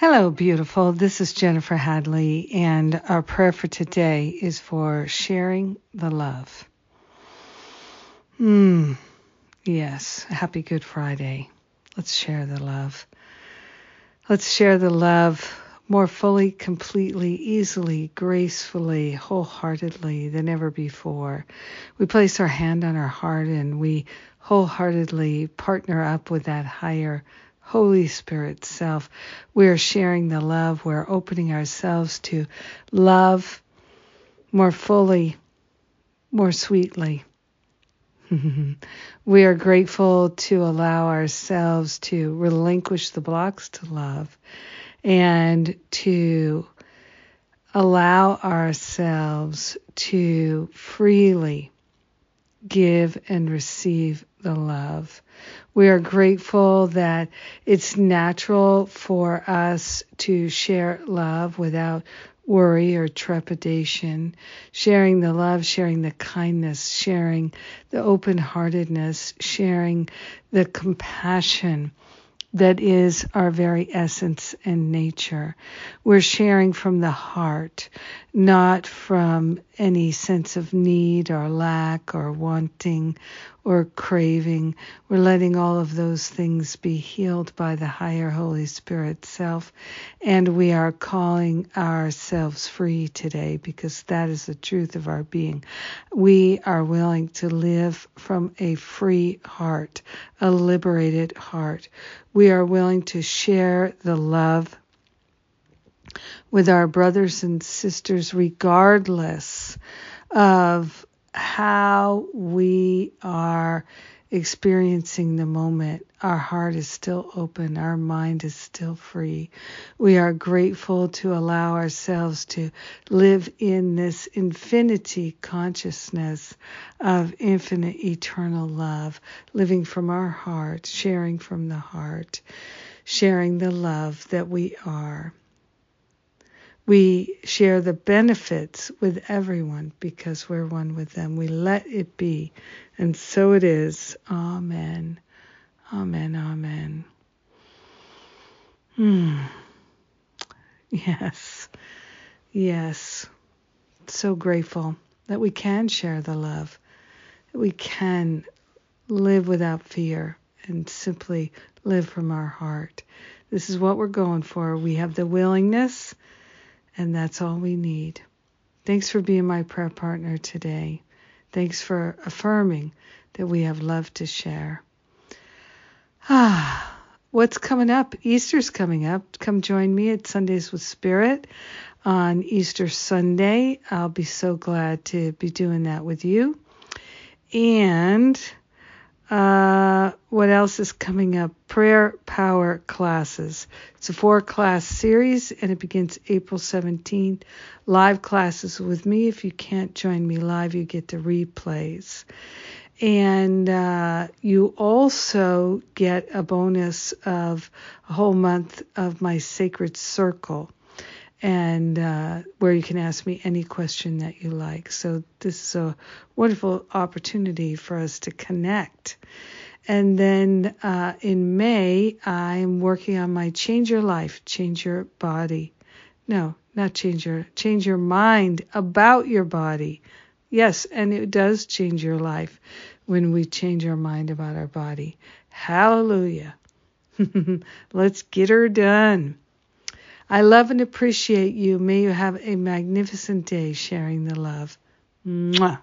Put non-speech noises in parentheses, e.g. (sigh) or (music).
Hello, beautiful. This is Jennifer Hadley, and our prayer for today is for sharing the love. Hmm. Yes. Happy Good Friday. Let's share the love. Let's share the love more fully, completely, easily, gracefully, wholeheartedly than ever before. We place our hand on our heart and we wholeheartedly partner up with that higher Holy Spirit self. We're sharing the love. We're opening ourselves to love more fully, more sweetly. (laughs) we are grateful to allow ourselves to relinquish the blocks to love and to allow ourselves to freely give and receive the love. We are grateful that it's natural for us to share love without worry or trepidation, sharing the love, sharing the kindness, sharing the open heartedness, sharing the compassion that is our very essence and nature. We're sharing from the heart, not from any sense of need or lack or wanting or craving. We're letting all of those things be healed by the higher Holy Spirit self. And we are calling ourselves free today because that is the truth of our being. We are willing to live from a free heart, a liberated heart. We are willing to share the love with our brothers and sisters, regardless of how we are experiencing the moment. Our heart is still open, our mind is still free. We are grateful to allow ourselves to live in this infinity consciousness of infinite eternal love, living from our heart, sharing from the heart, sharing the love that we are. We share the benefits with everyone because we're one with them. We let it be. And so it is. Amen. Amen. Amen. Hmm. Yes. Yes. So grateful that we can share the love, that we can live without fear and simply live from our heart. This is what we're going for. We have the willingness and that's all we need. Thanks for being my prayer partner today. Thanks for affirming that we have love to share. Ah, what's coming up? Easter's coming up. Come join me at Sundays with Spirit on Easter Sunday. I'll be so glad to be doing that with you. And uh, what else is coming up? Prayer Power classes. It's a four class series and it begins April 17th. Live classes with me. If you can't join me live, you get the replays. And uh, you also get a bonus of a whole month of my Sacred Circle and uh, where you can ask me any question that you like. So this is a wonderful opportunity for us to connect. And then uh, in May, I'm working on my Change Your Life, Change Your Body. No, not change your, change your mind about your body. Yes, and it does change your life when we change our mind about our body. Hallelujah. (laughs) Let's get her done. I love and appreciate you. May you have a magnificent day sharing the love. Mwah.